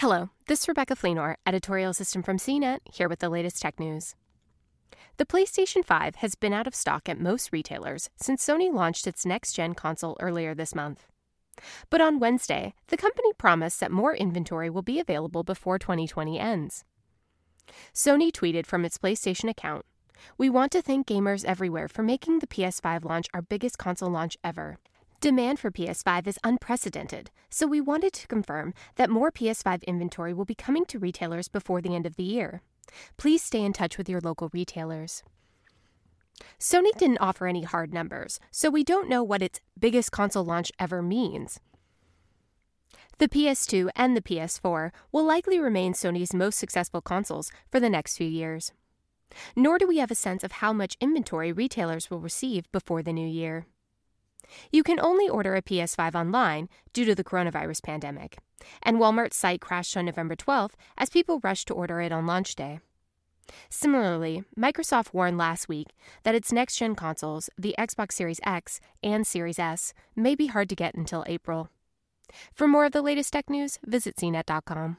Hello, this is Rebecca Fleenor, editorial assistant from CNET, here with the latest tech news. The PlayStation 5 has been out of stock at most retailers since Sony launched its next gen console earlier this month. But on Wednesday, the company promised that more inventory will be available before 2020 ends. Sony tweeted from its PlayStation account We want to thank gamers everywhere for making the PS5 launch our biggest console launch ever. Demand for PS5 is unprecedented, so we wanted to confirm that more PS5 inventory will be coming to retailers before the end of the year. Please stay in touch with your local retailers. Sony didn't offer any hard numbers, so we don't know what its biggest console launch ever means. The PS2 and the PS4 will likely remain Sony's most successful consoles for the next few years. Nor do we have a sense of how much inventory retailers will receive before the new year. You can only order a PS5 online due to the coronavirus pandemic, and Walmart's site crashed on November 12th as people rushed to order it on launch day. Similarly, Microsoft warned last week that its next gen consoles, the Xbox Series X and Series S, may be hard to get until April. For more of the latest tech news, visit cnet.com.